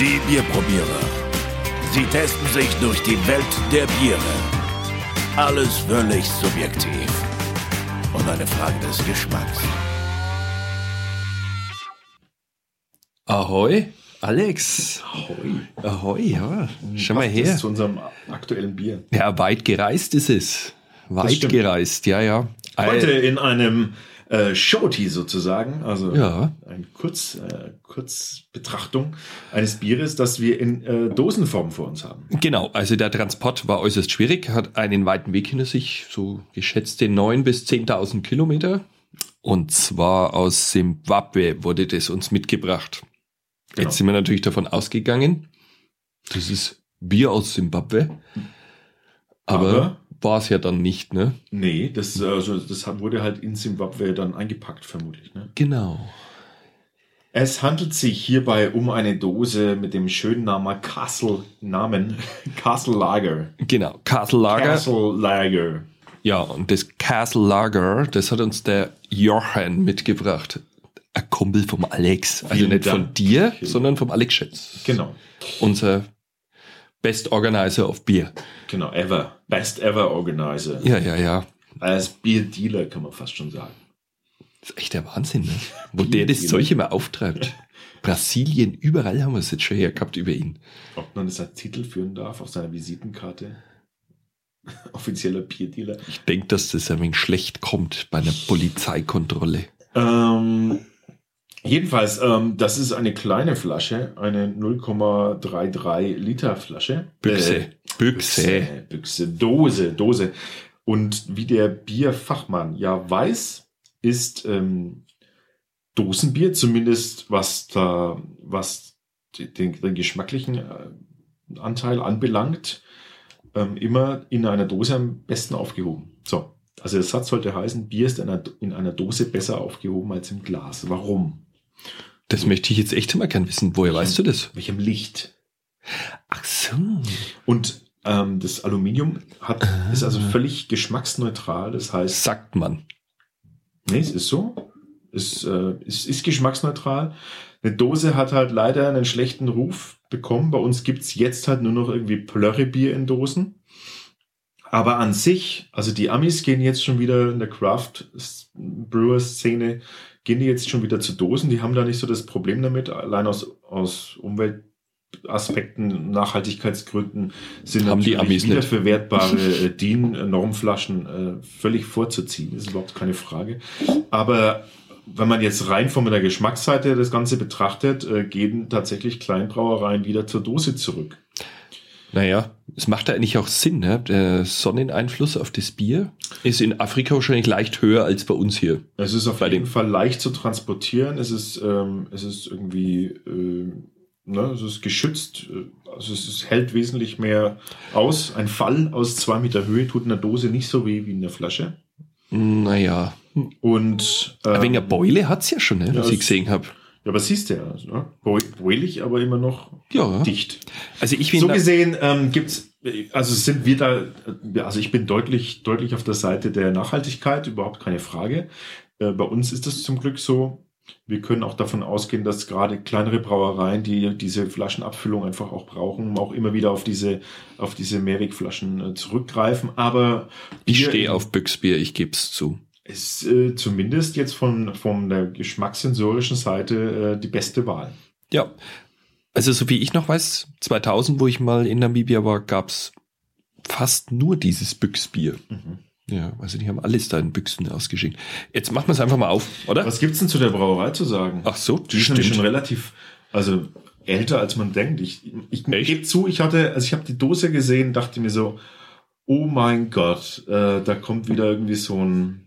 Die Bierprobierer. Sie testen sich durch die Welt der Biere. Alles völlig subjektiv. Und eine Frage des Geschmacks. Ahoi, Alex. Ahoi. Ahoi, ja. Schau mal her. das zu unserem aktuellen Bier. Ja, weit gereist ist es. Weit gereist, ja, ja. Heute in einem äh, Shorty sozusagen, also Ja. eine Kurz, äh, Kurzbetrachtung eines Bieres, das wir in äh, Dosenform vor uns haben. Genau, also der Transport war äußerst schwierig, hat einen weiten Weg hinter sich, so geschätzte 9.000 bis 10.000 Kilometer. Und zwar aus Simbabwe wurde das uns mitgebracht. Genau. Jetzt sind wir natürlich davon ausgegangen, das ist Bier aus Simbabwe. Aber, Aber- war es ja dann nicht, ne? Nee, das, also, das wurde halt in Simbabwe dann eingepackt, vermutlich. Ne? Genau. Es handelt sich hierbei um eine Dose mit dem schönen Namen Castle, Namen Castle Lager. Genau, Castle Lager. Castle Lager. Ja, und das Castle Lager, das hat uns der Jochen mitgebracht. Ein Kumpel vom Alex. Also Vielen nicht von Dank. dir, sondern vom Alex Schätz. Genau. Unser Best Organizer of Bier. Genau, ever. Best ever Organizer. Ja, ja, ja. Als Bierdealer kann man fast schon sagen. Das ist echt der Wahnsinn, ne? Wo der das Zeug immer auftreibt. Brasilien, überall haben wir es jetzt schon hergehabt über ihn. Ob man das als Titel führen darf auf seiner Visitenkarte? Offizieller Bierdealer. Ich denke, dass das ein wenig schlecht kommt bei einer Polizeikontrolle. Ähm, jedenfalls, ähm, das ist eine kleine Flasche, eine 0,33 Liter Flasche. Büchse. Äh, Büchse. Büchse, Büchse, Dose, Dose. Und wie der Bierfachmann ja weiß, ist ähm, Dosenbier, zumindest was da, was den, den geschmacklichen äh, Anteil anbelangt, ähm, immer in einer Dose am besten aufgehoben. So. Also der Satz sollte heißen, Bier ist in einer, in einer Dose besser aufgehoben als im Glas. Warum? Das möchte ich jetzt echt mal gern wissen. Woher weißt du das? Welchem Licht? Ach so. Und ähm, das Aluminium hat, ist also völlig geschmacksneutral. Das heißt, Sagt man. nee, es ist so. Es, äh, es ist geschmacksneutral. Eine Dose hat halt leider einen schlechten Ruf bekommen. Bei uns gibt's jetzt halt nur noch irgendwie Plörrebier in Dosen. Aber an sich, also die Amis gehen jetzt schon wieder in der Craft Brewer Szene, gehen die jetzt schon wieder zu Dosen. Die haben da nicht so das Problem damit. Allein aus, aus Umweltaspekten, Nachhaltigkeitsgründen sind Haben die natürlich Amis nicht. wiederverwertbare äh, DIN-Normflaschen äh, völlig vorzuziehen. Das ist überhaupt keine Frage. Aber wenn man jetzt rein von der Geschmacksseite das Ganze betrachtet, äh, gehen tatsächlich Kleinbrauereien wieder zur Dose zurück. Naja, es macht ja eigentlich auch Sinn, ne? Der Sonneneinfluss auf das Bier ist in Afrika wahrscheinlich leicht höher als bei uns hier. Es ist auf Bei jeden Fall leicht zu transportieren. Es ist, ähm, es ist irgendwie, äh, ne, es ist geschützt. Also es ist, hält wesentlich mehr aus. Ein Fall aus zwei Meter Höhe tut in der Dose nicht so weh wie in der Flasche. Naja, Und ein ähm, wenig eine Beule hat's ja schon, ne, ja, was ich es- gesehen habe. Ja, aber siehst du ja, also, ne? Beulig, aber immer noch Ja. dicht. Also ich bin So gesehen ähm, gibt's, also sind wir da, äh, also ich bin deutlich, deutlich auf der Seite der Nachhaltigkeit, überhaupt keine Frage. Äh, bei uns ist das zum Glück so. Wir können auch davon ausgehen, dass gerade kleinere Brauereien, die diese Flaschenabfüllung einfach auch brauchen, auch immer wieder auf diese, auf diese Mehrwegflaschen äh, zurückgreifen. Aber ich stehe auf Büchsbier, ich geb's zu. Ist äh, zumindest jetzt von, von der geschmackssensorischen Seite äh, die beste Wahl. Ja. Also so wie ich noch weiß, 2000, wo ich mal in Namibia war, gab's fast nur dieses Büchsbier. Ja, also die haben alles da in Büchsen ausgeschickt. Jetzt machen wir es einfach mal auf, oder? Was gibt's denn zu der Brauerei zu sagen? Ach so, Die ist nämlich schon relativ, also älter als man denkt. Ich, ich gebe zu, ich hatte, also ich habe die Dose gesehen, dachte mir so, oh mein Gott, äh, da kommt wieder irgendwie so ein,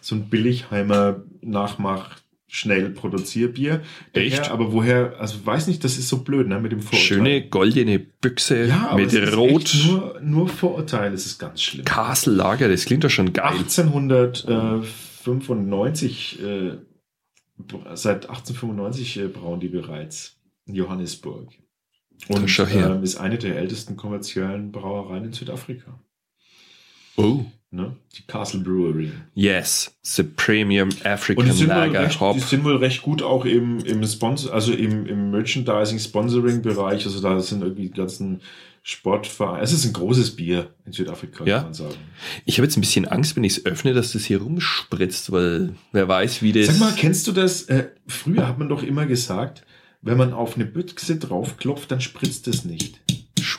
so ein Billigheimer Nachmach schnell Produzierbier. Echt? Daher, aber woher, also weiß nicht, das ist so blöd, ne, mit dem Vorurteil. Schöne goldene Büchse ja, mit Rot. nur, nur Vorurteil, es ist ganz schlimm. Castle Lager, das klingt doch schon geil. 1895, äh, seit 1895 äh, brauen die bereits in Johannesburg. Und ähm, ist eine der ältesten kommerziellen Brauereien in Südafrika. Oh. Ne? Die Castle Brewery. Yes, the Premium Und African die sind, wohl Lager recht, Hop. die sind wohl recht gut auch im, im Sponsor, also im, im Merchandising-Sponsoring-Bereich. Also da sind irgendwie die ganzen Sportvereine. Es ist ein großes Bier in Südafrika, Ja. kann man sagen. Ich habe jetzt ein bisschen Angst, wenn ich es öffne, dass das hier rumspritzt, weil wer weiß, wie das. Sag mal, kennst du das? Äh, früher hat man doch immer gesagt, wenn man auf eine Büchse draufklopft, dann spritzt es nicht.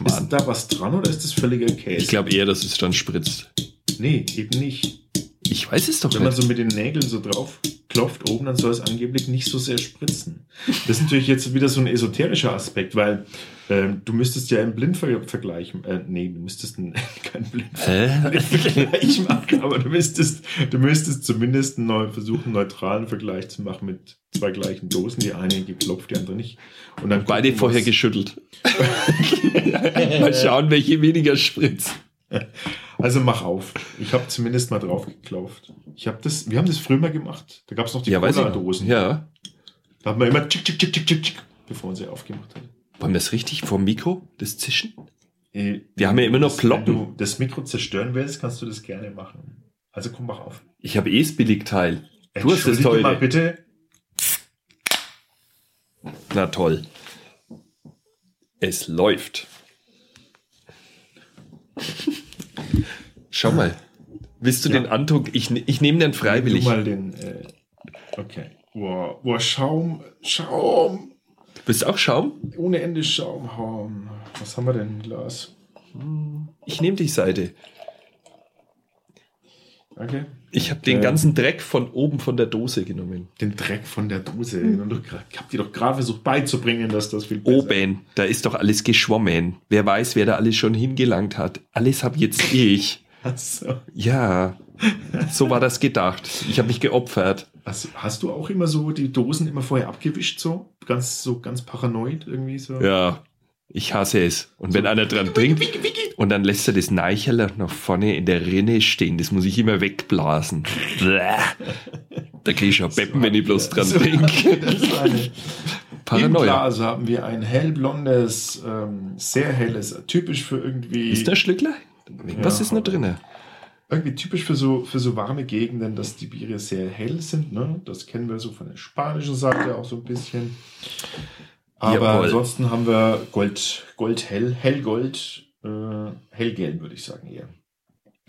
Ist Schmarrn. da was dran oder ist das völliger Käse? Ich glaube eher, dass es dann spritzt. Nee, eben nicht. Ich weiß es doch Wenn man nicht. so mit den Nägeln so drauf klopft oben, dann soll es angeblich nicht so sehr spritzen. Das ist natürlich jetzt wieder so ein esoterischer Aspekt, weil ähm, du müsstest ja einen Blindvergleich, äh, nee, du müsstest einen, keinen? Blindvergleich machen, aber du müsstest, du müsstest zumindest einen versuchen, einen neutralen Vergleich zu machen mit zwei gleichen Dosen, die eine geklopft, die andere nicht. Und dann Beide vorher was- geschüttelt. mal schauen, welche weniger spritzt. Also mach auf. Ich habe zumindest mal drauf geklopft. Ich habe das, wir haben das früher mal gemacht. Da gab es noch die Ja. Cola-Dosen. Ja. Da hat man immer tschick, tschick, tschick, tschick, tschick, tschick, bevor man sie aufgemacht hat. Wollen wir das richtig vom Mikro? Das Zischen? Äh, Wir haben ja immer noch Ploppen. Wenn du das Mikro zerstören willst, kannst du das gerne machen. Also komm, mach auf. Ich habe eh das Billigteil. Du hast das teure. mal bitte. Na toll. Es läuft. Schau mal. Willst du Ja. den Andruck? Ich, ne- ich nehme den freiwillig. Du mal den. Äh, okay. Wow, wow, Schaum, Schaum. Willst du auch Schaum? Ohne Ende Schaum. Was haben wir denn im Glas? Ich nehme die Seite. Okay. Ich habe den Äh, ganzen Dreck von oben von der Dose genommen. Den Dreck von der Dose. Ich habe dir doch gerade versucht beizubringen, dass das viel besser Oben, da ist doch alles geschwommen. Wer weiß, wer da alles schon hingelangt hat. Alles habe jetzt ich. Also, Ja, so war das gedacht. Ich habe mich geopfert. hast, hast du auch immer so die Dosen immer vorher abgewischt, so? Ganz, so ganz paranoid irgendwie so? Ja, ich hasse es. Und wenn einer dran trinkt und dann lässt er das Neicherler noch vorne in der Rinne stehen, das muss ich immer wegblasen. Da kriege ich schon Beppen, wenn ich bloß dran So, trinke. das eine. Im Paranoia. Glas haben wir ein hellblondes, ähm, sehr helles, typisch für irgendwie, Ist da Schlückler? Was Ja. ist noch drin? irgendwie typisch für so, für so warme Gegenden, dass die Biere sehr hell sind. Ne? Das kennen wir so von der spanischen Seite auch so ein bisschen. Aber Jawohl. ansonsten haben wir Gold, Goldhell, Hellgold, äh, Hellgelb würde ich sagen eher.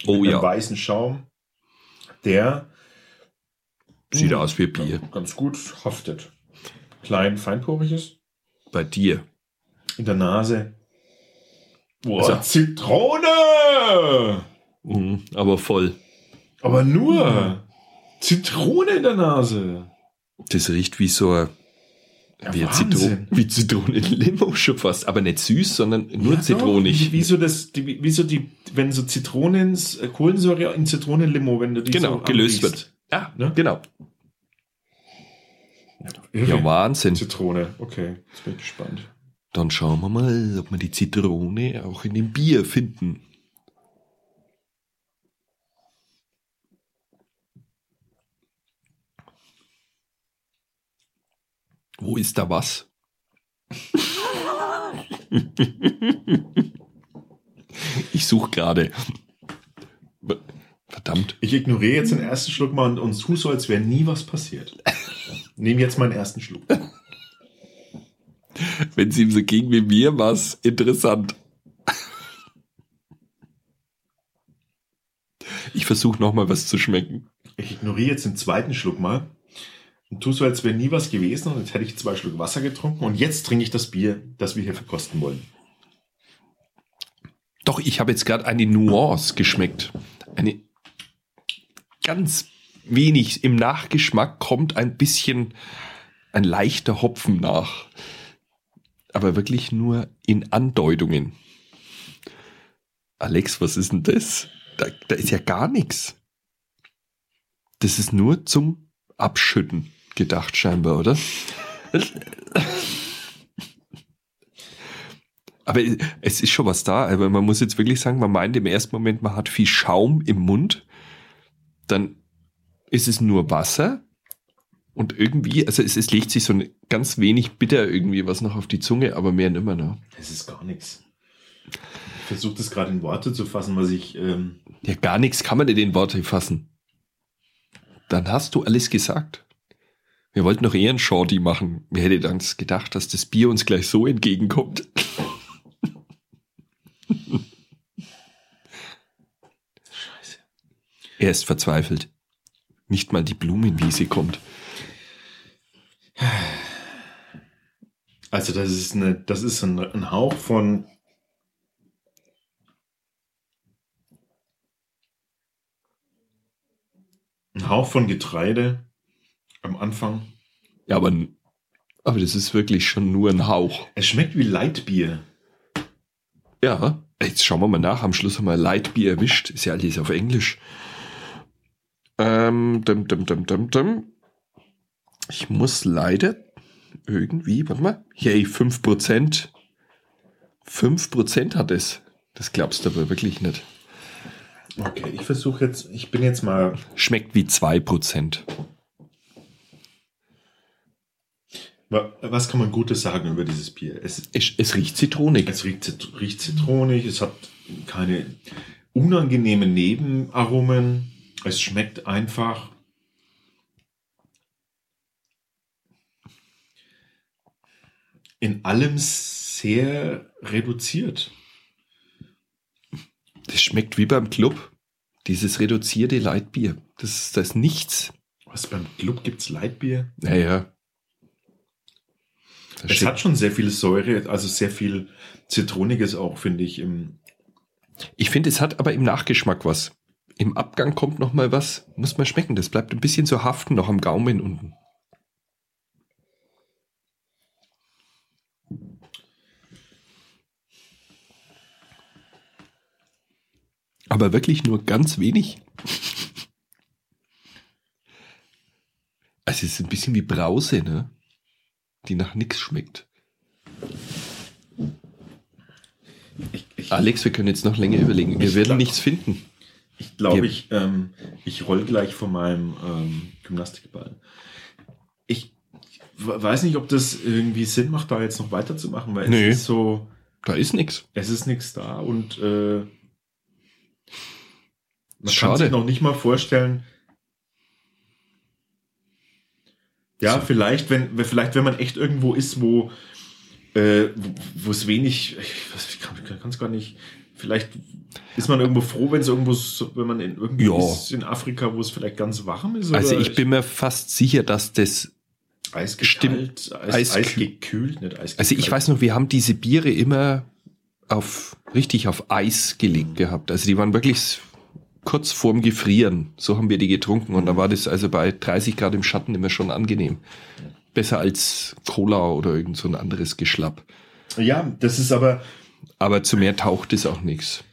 Oh Mit ja. weißen Schaum, der Sieht mh, aus wie Bier. ganz gut haftet. Klein, feinporig ist. Bei dir. In der Nase. Boah, Also- Zitrone! Mhm, aber voll. Aber nur Zitrone in der Nase. Das riecht wie so ein Ja, wie. Zitron wie Zitronenlimo schon fast. Aber nicht süß, sondern nur Ja, doch. zitronig. Wie, wie so das, die, wie so die, wenn so Zitronen, äh, Kohlensäure in Zitronenlimo, wenn du die genau, so gelöst wird. Ja, Ne? genau. Ja, Wahnsinn. Zitrone, okay, jetzt bin ich gespannt. Dann schauen wir mal, ob wir die Zitrone auch in dem Bier finden. Wo ist da was? ich suche gerade. Verdammt. Ich ignoriere jetzt den ersten Schluck mal und, und tu so, als wäre nie was passiert. Nehm jetzt meinen ersten Schluck. Wenn es ihm so ging wie mir, war es interessant. Ich versuche nochmal was zu schmecken. Ich ignoriere jetzt den zweiten Schluck mal und tu so, als wäre nie was gewesen und jetzt hätte ich zwei Schluck Wasser getrunken und jetzt trinke ich das Bier, das wir hier verkosten wollen. Doch, ich habe jetzt gerade eine Nuance geschmeckt. Eine ganz wenig im Nachgeschmack kommt ein bisschen ein leichter Hopfen nach. Aber wirklich nur in Andeutungen. Alex, was ist denn das? Da, da ist ja gar nichts. Das ist nur zum Abschütten gedacht, scheinbar, oder? Aber es ist schon was da. Aber man muss jetzt wirklich sagen, man meint im ersten Moment, man hat viel Schaum im Mund. Dann ist es nur Wasser. Und irgendwie, also es, es legt sich so ein ganz wenig bitter irgendwie was noch auf die Zunge, aber mehr nimmer noch. Das ist gar nichts. Ich versuche das gerade in Worte zu fassen, was ich. Ähm Ja, gar nichts kann man in Worte fassen. Dann hast du alles gesagt. Wir wollten noch eher ein Shorty machen. Wer hätte dann gedacht, dass das Bier uns gleich so entgegenkommt? Scheiße. Er ist verzweifelt. Nicht mal die Blumenwiese kommt. Also das ist eine, das ist ein, ein Hauch von ein Hauch von Getreide am Anfang. Ja, aber, aber das ist wirklich schon nur ein Hauch. Es schmeckt wie Leitbier. Ja, jetzt schauen wir mal nach. Am Schluss haben wir Lightbier erwischt. Ist ja alles auf Englisch. Ähm, dum, dum, dum, dum, dum. Ich muss leider irgendwie, warte mal, yay, 5%. 5% hat es. Das glaubst du aber wirklich nicht. Okay, ich versuche jetzt, ich bin jetzt mal. Schmeckt wie 2%. wa- Was kann man Gutes sagen über dieses Bier? Es, Es, es riecht zitronig. es riecht, riecht zitronig, es hat keine unangenehmen Nebenaromen. Es schmeckt einfach. In allem sehr reduziert. Das schmeckt wie beim Club. Dieses reduzierte Leitbier. Das, das ist nichts. Was beim Club gibt's Leitbier? Naja. Das Es hat schon sehr viel Säure, also sehr viel Zitroniges auch, finde ich. Im, Ich finde, es hat aber im Nachgeschmack was. Im Abgang kommt noch mal was. Muss man schmecken. Das bleibt ein bisschen so haften noch am Gaumen unten. Aber wirklich nur ganz wenig. Also es ist ein bisschen wie Brause, ne? Die nach nichts schmeckt. ich ich, Alex, wir können jetzt noch länger überlegen. Wir werden glaub- nichts finden. ich glaube, ich, ähm, ich roll gleich von meinem ähm, Gymnastikball. Ich weiß nicht, ob das irgendwie Sinn macht, da jetzt noch weiterzumachen, weil Nee. es ist so, Da ist nichts. es ist nichts da und äh, man kann Schade. sich noch nicht mal vorstellen. Ja, So. vielleicht, wenn, vielleicht, wenn man echt irgendwo ist, wo äh, wo- es wenig, ich, weiß, ich kann es gar nicht. Vielleicht ist man irgendwo froh, wenn es irgendwo, wenn man in irgendwo Ja. ist in Afrika, wo es vielleicht ganz warm ist. Also ich bin mir fast sicher, dass das eisgekalt, stimmt. Eis, Eiskühl- eisgekühlt, nicht eisgekalt. Also ich weiß noch, wir haben diese Biere immer auf richtig auf Eis gelegt gehabt. Also die waren wirklich kurz vorm Gefrieren. So haben wir die getrunken und da war das also bei 30 Grad im Schatten immer schon angenehm. Besser als Cola oder irgend so ein anderes Geschlapp. Ja, das ist aber, Aber zu mehr taucht es auch nichts.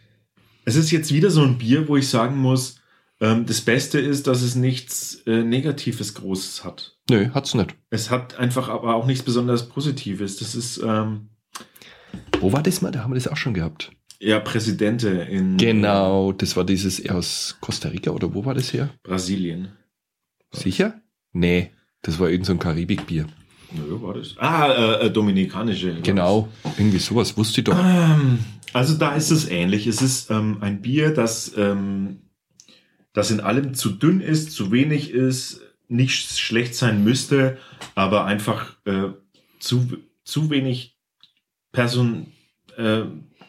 es ist jetzt wieder so ein Bier, wo ich sagen muss, ähm, das Beste ist, dass es nichts äh, Negatives Großes hat. Nö, hat's nicht. Es hat einfach aber auch nichts besonders Positives. Das ist ähm, Wo war das mal? Da haben wir das auch schon gehabt. ja Präsidente in Genau, das war dieses aus Costa Rica oder wo war das her? Brasilien. Sicher? Nee, das war irgend so ein Karibikbier. Nö, war das? Ah, äh, äh, dominikanische. Genau, irgendwie sowas wusste ich doch. Ähm, also da ist es ähnlich. Es ist ähm, ein Bier, das, ähm, das in allem zu dünn ist, zu wenig ist, nicht schlecht sein müsste, aber einfach äh, zu, zu wenig Person, äh,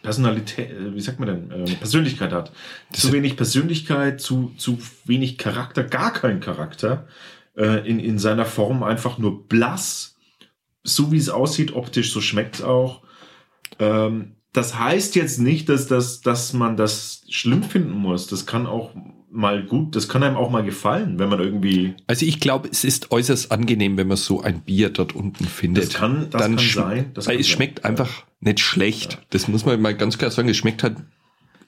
Personalität, äh, wie sagt man denn, äh, Persönlichkeit hat. Das- zu wenig Persönlichkeit, zu, zu wenig Charakter, gar kein Charakter. Äh, in, in seiner Form einfach nur blass. So wie es aussieht, optisch, so schmeckt es auch. Ähm, das heißt jetzt nicht, dass, das, dass man das schlimm finden muss. Das kann auch mal gut, das kann einem auch mal gefallen, wenn man irgendwie. Also ich glaube, es ist äußerst angenehm, wenn man so ein Bier dort unten findet. Das kann, das Dann kann sein. Das Weil kann es sein. schmeckt einfach nicht schlecht. Das muss man mal ganz klar sagen. Es schmeckt halt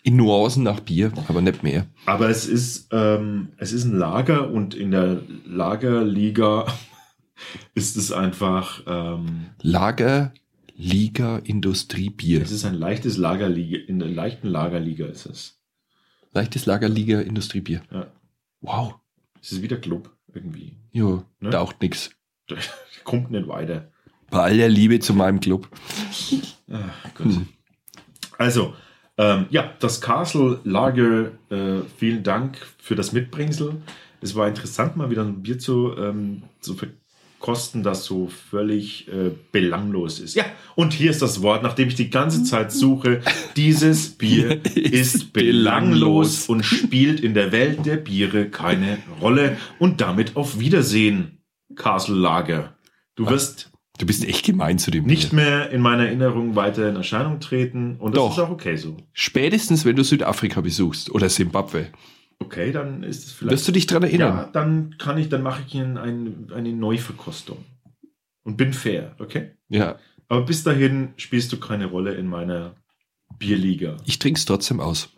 in Nuancen nach Bier, aber nicht mehr. Aber es ist, ähm, es ist ein Lager und in der Lagerliga ist es einfach, ähm, Lager, Liga, Industriebier. es ist ein leichtes Lagerliga, in der leichten Lagerliga ist es. Leichtes Lager, Liga, Industriebier. Ja. Wow. Es ist wieder Club irgendwie. Jo, Ne? taucht nix. Kommt nicht weiter. Bei aller Liebe zu meinem Club. Ach. Hm. Also, ähm, ja, das Castle Lager, äh, vielen Dank für das Mitbringsel. Es war interessant, mal wieder ein Bier zu, ähm, zu verkosten, das so völlig äh, belanglos ist. Ja, und hier ist das Wort, nachdem ich die ganze Zeit suche. Dieses Bier ist belanglos und spielt in der Welt der Biere keine Rolle. Und damit auf Wiedersehen, Castle Lager. Du wirst Du bist echt gemein zu dem nicht Bier. mehr in meiner Erinnerung weiter in Erscheinung treten und das Doch. ist auch okay so. Spätestens, wenn du Südafrika besuchst oder Simbabwe. Okay, dann ist es vielleicht. Wirst du dich dran erinnern? ja, dann kann ich, dann mache ich Ihnen ein, eine Neuverkostung und bin fair, okay? Ja. Aber bis dahin spielst du keine Rolle in meiner Bierliga. Ich trink's trotzdem aus,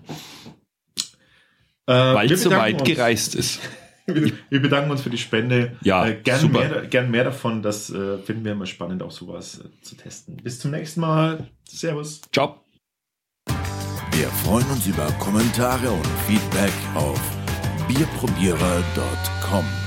Äh, weil es so weit uns- gereist ist. Wir wir bedanken uns für die Spende. Ja, äh, gern, super. mehr, gern mehr davon. Das äh, finden wir immer spannend, auch sowas äh, zu testen. Bis zum nächsten Mal. Servus. Ciao. Wir freuen uns über Kommentare und Feedback auf bierprobierer.com.